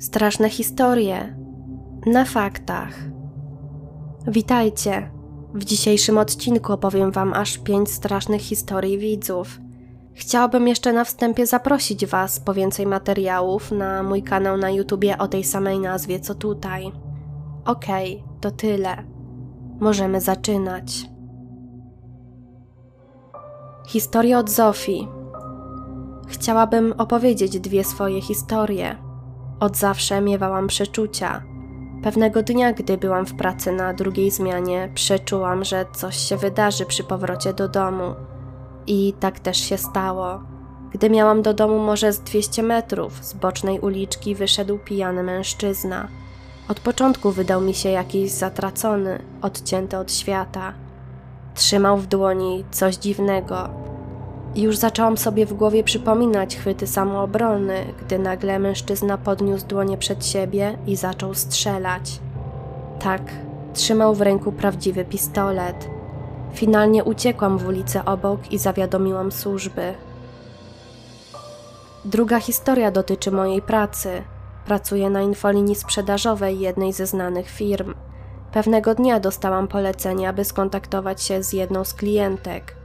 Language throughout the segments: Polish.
Straszne historie na faktach. Witajcie. W dzisiejszym odcinku opowiem Wam aż pięć strasznych historii widzów. Chciałabym jeszcze na wstępie zaprosić Was po więcej materiałów na mój kanał na YouTubie o tej samej nazwie co tutaj. Okej, okay, to tyle. Możemy zaczynać. Historia od Zofii. Chciałabym opowiedzieć dwie swoje historie. Od zawsze miewałam przeczucia. Pewnego dnia, gdy byłam w pracy na drugiej zmianie, przeczułam, że coś się wydarzy przy powrocie do domu. I tak też się stało. Gdy miałam do domu może z 200 metrów, z bocznej uliczki wyszedł pijany mężczyzna. Od początku wydał mi się jakiś zatracony, odcięty od świata. Trzymał w dłoni coś dziwnego, już zaczęłam sobie w głowie przypominać chwyty samoobrony, gdy nagle mężczyzna podniósł dłonie przed siebie i zaczął strzelać. Tak, trzymał w ręku prawdziwy pistolet. Finalnie uciekłam w ulicę obok i zawiadomiłam służby. Druga historia dotyczy mojej pracy. Pracuję na infolinii sprzedażowej jednej ze znanych firm. Pewnego dnia dostałam polecenie, aby skontaktować się z jedną z klientek.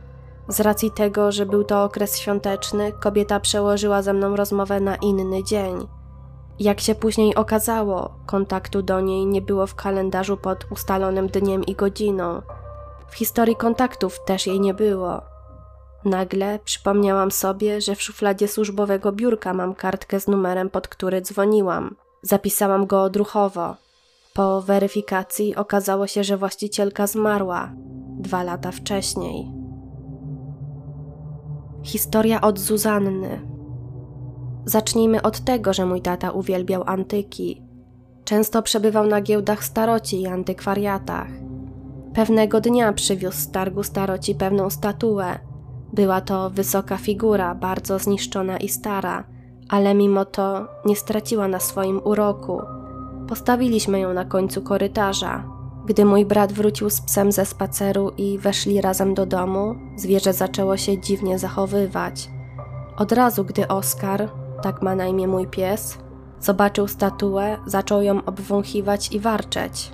Z racji tego, że był to okres świąteczny, kobieta przełożyła ze mną rozmowę na inny dzień. Jak się później okazało, kontaktu do niej nie było w kalendarzu pod ustalonym dniem i godziną. W historii kontaktów też jej nie było. Nagle przypomniałam sobie, że w szufladzie służbowego biurka mam kartkę z numerem, pod który dzwoniłam. Zapisałam go odruchowo. Po weryfikacji okazało się, że właścicielka zmarła dwa lata wcześniej. Historia od Zuzanny. Zacznijmy od tego, że mój tata uwielbiał antyki. Często przebywał na giełdach staroci i antykwariatach. Pewnego dnia przywiózł z targu staroci pewną statuę. Była to wysoka figura, bardzo zniszczona i stara, ale mimo to nie straciła na swoim uroku. Postawiliśmy ją na końcu korytarza, gdy mój brat wrócił z psem ze spaceru i weszli razem do domu, zwierzę zaczęło się dziwnie zachowywać. Od razu, gdy Oskar, tak ma na imię mój pies, zobaczył statuę, zaczął ją obwąchiwać i warczeć.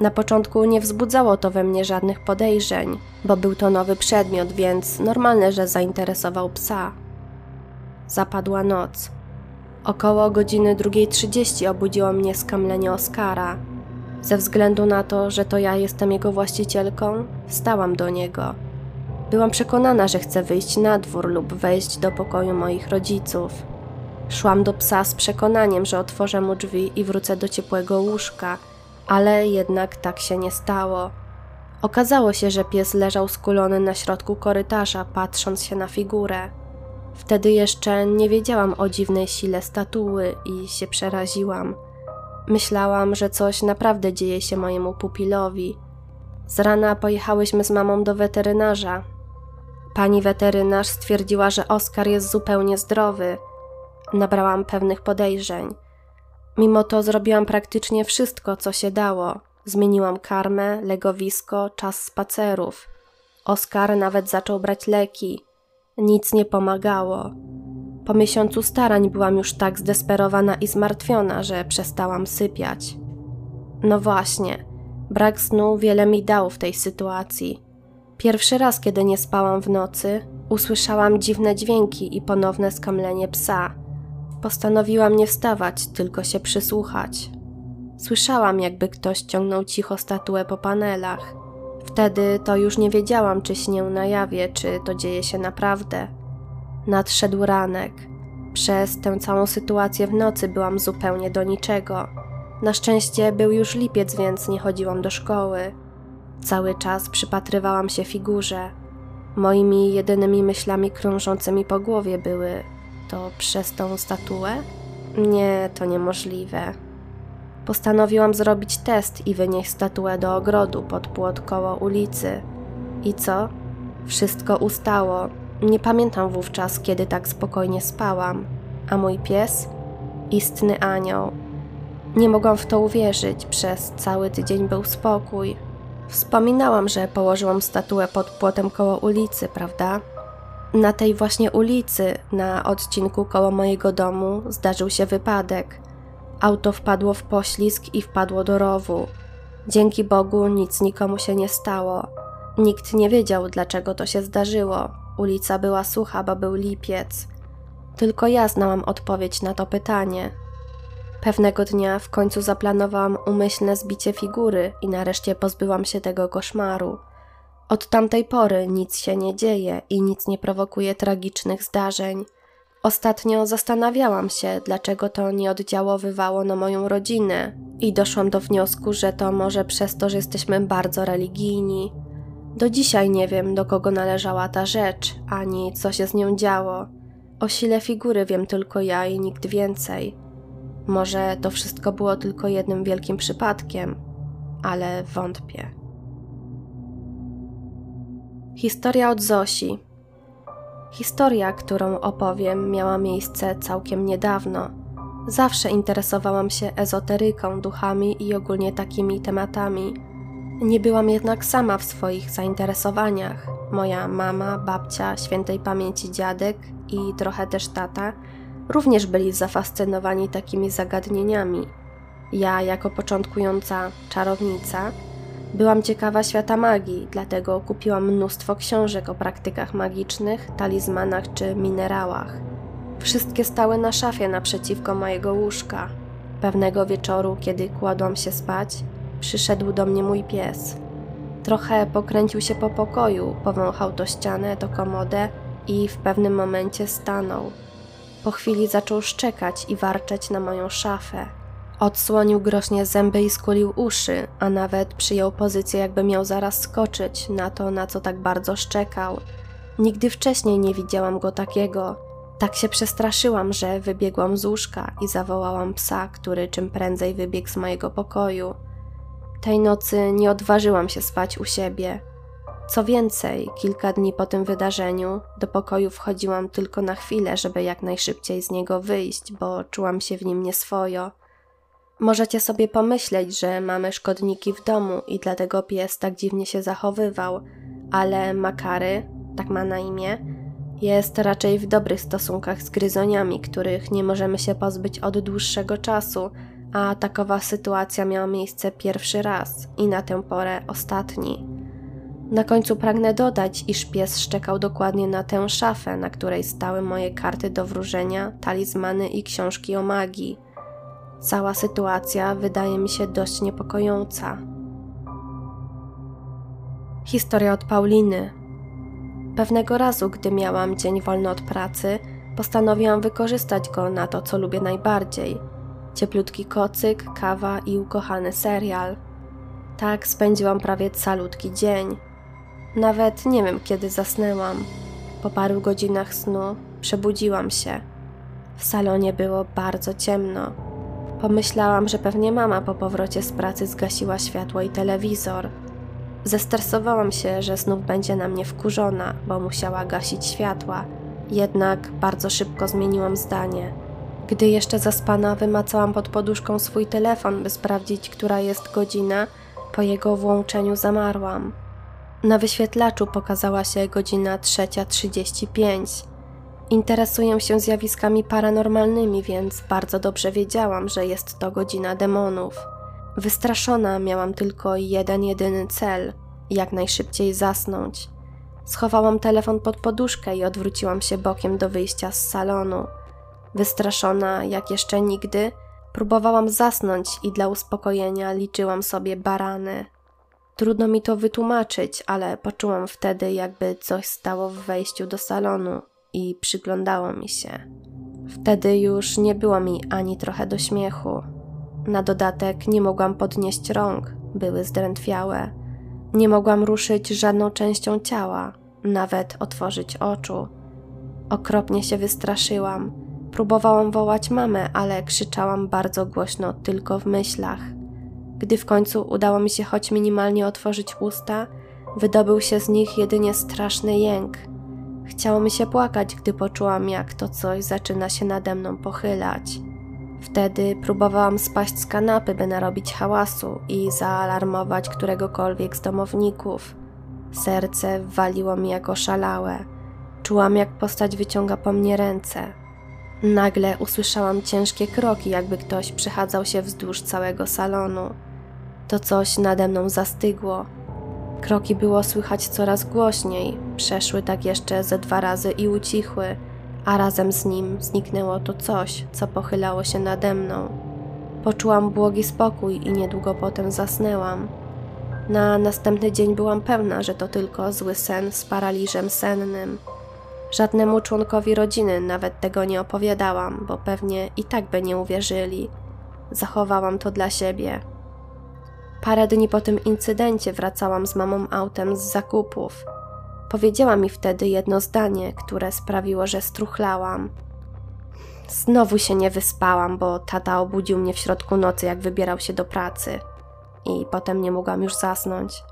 Na początku nie wzbudzało to we mnie żadnych podejrzeń, bo był to nowy przedmiot, więc normalne, że zainteresował psa. Zapadła noc. Około godziny 2.30 obudziło mnie skamlenie Oskara – ze względu na to, że to ja jestem jego właścicielką, stałam do niego. Byłam przekonana, że chcę wyjść na dwór lub wejść do pokoju moich rodziców. Szłam do psa z przekonaniem, że otworzę mu drzwi i wrócę do ciepłego łóżka, ale jednak tak się nie stało. Okazało się, że pies leżał skulony na środku korytarza, patrząc się na figurę. Wtedy jeszcze nie wiedziałam o dziwnej sile statuły i się przeraziłam. Myślałam, że coś naprawdę dzieje się mojemu pupilowi. Z rana pojechałyśmy z mamą do weterynarza. Pani weterynarz stwierdziła, że Oskar jest zupełnie zdrowy. Nabrałam pewnych podejrzeń. Mimo to zrobiłam praktycznie wszystko, co się dało. Zmieniłam karmę, legowisko, czas spacerów. Oskar nawet zaczął brać leki. Nic nie pomagało. Po miesiącu starań byłam już tak zdesperowana i zmartwiona, że przestałam sypiać. No właśnie, brak snu wiele mi dał w tej sytuacji. Pierwszy raz, kiedy nie spałam w nocy, usłyszałam dziwne dźwięki i ponowne skamlenie psa. Postanowiłam nie wstawać, tylko się przysłuchać. Słyszałam, jakby ktoś ciągnął cicho statuę po panelach. Wtedy to już nie wiedziałam, czy śnię na jawie, czy to dzieje się naprawdę. Nadszedł ranek. Przez tę całą sytuację w nocy byłam zupełnie do niczego. Na szczęście był już lipiec, więc nie chodziłam do szkoły. Cały czas przypatrywałam się figurze. Moimi jedynymi myślami krążącymi po głowie były: to przez tą statuę? Nie, to niemożliwe. Postanowiłam zrobić test i wynieść statuę do ogrodu pod płot koło ulicy. I co? Wszystko ustało, nie pamiętam wówczas, kiedy tak spokojnie spałam, a mój pies istny anioł. Nie mogłam w to uwierzyć, przez cały tydzień był spokój. Wspominałam, że położyłam statuę pod płotem koło ulicy, prawda? Na tej właśnie ulicy, na odcinku koło mojego domu, zdarzył się wypadek. Auto wpadło w poślizg i wpadło do rowu. Dzięki Bogu nic nikomu się nie stało. Nikt nie wiedział, dlaczego to się zdarzyło. Ulica była sucha, bo był lipiec. Tylko ja znałam odpowiedź na to pytanie. Pewnego dnia w końcu zaplanowałam umyślne zbicie figury i nareszcie pozbyłam się tego koszmaru. Od tamtej pory nic się nie dzieje i nic nie prowokuje tragicznych zdarzeń. Ostatnio zastanawiałam się, dlaczego to nie oddziaływało na moją rodzinę, i doszłam do wniosku, że to może przez to, że jesteśmy bardzo religijni. Do dzisiaj nie wiem, do kogo należała ta rzecz, ani co się z nią działo. O sile figury wiem tylko ja i nikt więcej. Może to wszystko było tylko jednym wielkim przypadkiem, ale wątpię. Historia od Zosi. Historia, którą opowiem, miała miejsce całkiem niedawno. Zawsze interesowałam się ezoteryką, duchami i ogólnie takimi tematami. Nie byłam jednak sama w swoich zainteresowaniach. Moja mama, babcia, świętej pamięci dziadek i trochę też tata również byli zafascynowani takimi zagadnieniami. Ja, jako początkująca czarownica, byłam ciekawa świata magii, dlatego kupiłam mnóstwo książek o praktykach magicznych, talizmanach czy minerałach. Wszystkie stały na szafie naprzeciwko mojego łóżka. Pewnego wieczoru, kiedy kładłam się spać, przyszedł do mnie mój pies. Trochę pokręcił się po pokoju, powąchał to ścianę, to komodę i w pewnym momencie stanął. Po chwili zaczął szczekać i warczeć na moją szafę. Odsłonił groźnie zęby i skulił uszy, a nawet przyjął pozycję, jakby miał zaraz skoczyć na to, na co tak bardzo szczekał. Nigdy wcześniej nie widziałam go takiego. Tak się przestraszyłam, że wybiegłam z łóżka i zawołałam psa, który czym prędzej wybiegł z mojego pokoju. Tej nocy nie odważyłam się spać u siebie. Co więcej, kilka dni po tym wydarzeniu do pokoju wchodziłam tylko na chwilę, żeby jak najszybciej z niego wyjść, bo czułam się w nim nieswojo. Możecie sobie pomyśleć, że mamy szkodniki w domu i dlatego pies tak dziwnie się zachowywał, ale Makary, tak ma na imię, jest raczej w dobrych stosunkach z gryzoniami, których nie możemy się pozbyć od dłuższego czasu, a takowa sytuacja miała miejsce pierwszy raz i na tę porę ostatni. Na końcu pragnę dodać, iż pies szczekał dokładnie na tę szafę, na której stały moje karty do wróżenia, talizmany i książki o magii. Cała sytuacja wydaje mi się dość niepokojąca. Historia od Pauliny. Pewnego razu, gdy miałam dzień wolny od pracy, postanowiłam wykorzystać go na to, co lubię najbardziej: cieplutki kocyk, kawa i ukochany serial. Tak spędziłam prawie calutki dzień. Nawet nie wiem, kiedy zasnęłam. Po paru godzinach snu przebudziłam się. W salonie było bardzo ciemno. Pomyślałam, że pewnie mama po powrocie z pracy zgasiła światło i telewizor. Zestresowałam się, że znów będzie na mnie wkurzona, bo musiała gasić światła. Jednak bardzo szybko zmieniłam zdanie. Gdy jeszcze zaspana wymacałam pod poduszką swój telefon, by sprawdzić, która jest godzina, po jego włączeniu zamarłam. Na wyświetlaczu pokazała się godzina 3.35. Interesuję się zjawiskami paranormalnymi, więc bardzo dobrze wiedziałam, że jest to godzina demonów. Wystraszona miałam tylko jeden jedyny cel jak najszybciej zasnąć. Schowałam telefon pod poduszkę i odwróciłam się bokiem do wyjścia z salonu. Wystraszona jak jeszcze nigdy, próbowałam zasnąć i dla uspokojenia liczyłam sobie barany. Trudno mi to wytłumaczyć, ale poczułam wtedy, jakby coś stało w wejściu do salonu i przyglądało mi się. Wtedy już nie było mi ani trochę do śmiechu. Na dodatek nie mogłam podnieść rąk, były zdrętwiałe. Nie mogłam ruszyć żadną częścią ciała, nawet otworzyć oczu. Okropnie się wystraszyłam. Próbowałam wołać mamę, ale krzyczałam bardzo głośno tylko w myślach. Gdy w końcu udało mi się choć minimalnie otworzyć usta, wydobył się z nich jedynie straszny jęk. Chciało mi się płakać, gdy poczułam, jak to coś zaczyna się nade mną pochylać. Wtedy próbowałam spaść z kanapy, by narobić hałasu i zaalarmować któregokolwiek z domowników. Serce waliło mi jak oszalałe. Czułam, jak postać wyciąga po mnie ręce. Nagle usłyszałam ciężkie kroki, jakby ktoś przechadzał się wzdłuż całego salonu. To coś nade mną zastygło. Kroki było słychać coraz głośniej, przeszły tak jeszcze ze dwa razy i ucichły, a razem z nim zniknęło to coś, co pochylało się nade mną. Poczułam błogi spokój i niedługo potem zasnęłam. Na następny dzień byłam pewna, że to tylko zły sen z paraliżem sennym. Żadnemu członkowi rodziny nawet tego nie opowiadałam, bo pewnie i tak by nie uwierzyli. Zachowałam to dla siebie. Parę dni po tym incydencie wracałam z mamą autem z zakupów. Powiedziała mi wtedy jedno zdanie, które sprawiło, że struchlałam. Znowu się nie wyspałam, bo tata obudził mnie w środku nocy, jak wybierał się do pracy. I potem nie mogłam już zasnąć.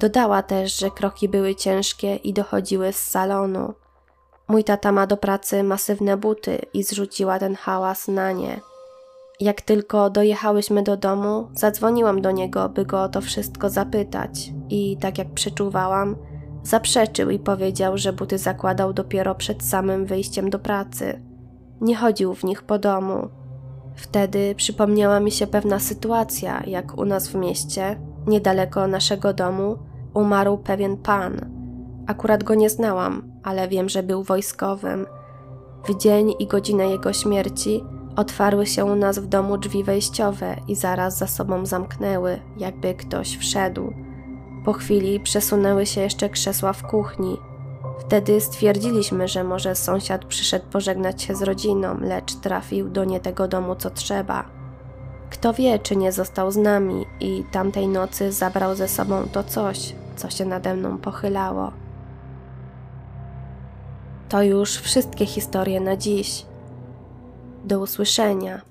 Dodała też, że kroki były ciężkie i dochodziły z salonu. Mój tata ma do pracy masywne buty i zrzuciła ten hałas na nie. Jak tylko dojechałyśmy do domu, zadzwoniłam do niego, by go o to wszystko zapytać, i tak jak przeczuwałam, zaprzeczył i powiedział, że buty zakładał dopiero przed samym wyjściem do pracy. Nie chodził w nich po domu. Wtedy przypomniała mi się pewna sytuacja, jak u nas w mieście, niedaleko naszego domu, umarł pewien pan. Akurat go nie znałam, ale wiem, że był wojskowym. W dzień i godzinę jego śmierci otwarły się u nas w domu drzwi wejściowe i zaraz za sobą zamknęły, jakby ktoś wszedł. Po chwili przesunęły się jeszcze krzesła w kuchni. Wtedy stwierdziliśmy, że może sąsiad przyszedł pożegnać się z rodziną, lecz trafił do nie tego domu co trzeba. Kto wie, czy nie został z nami i tamtej nocy zabrał ze sobą to coś, co się nade mną pochylało. To już wszystkie historie na dziś. Do usłyszenia.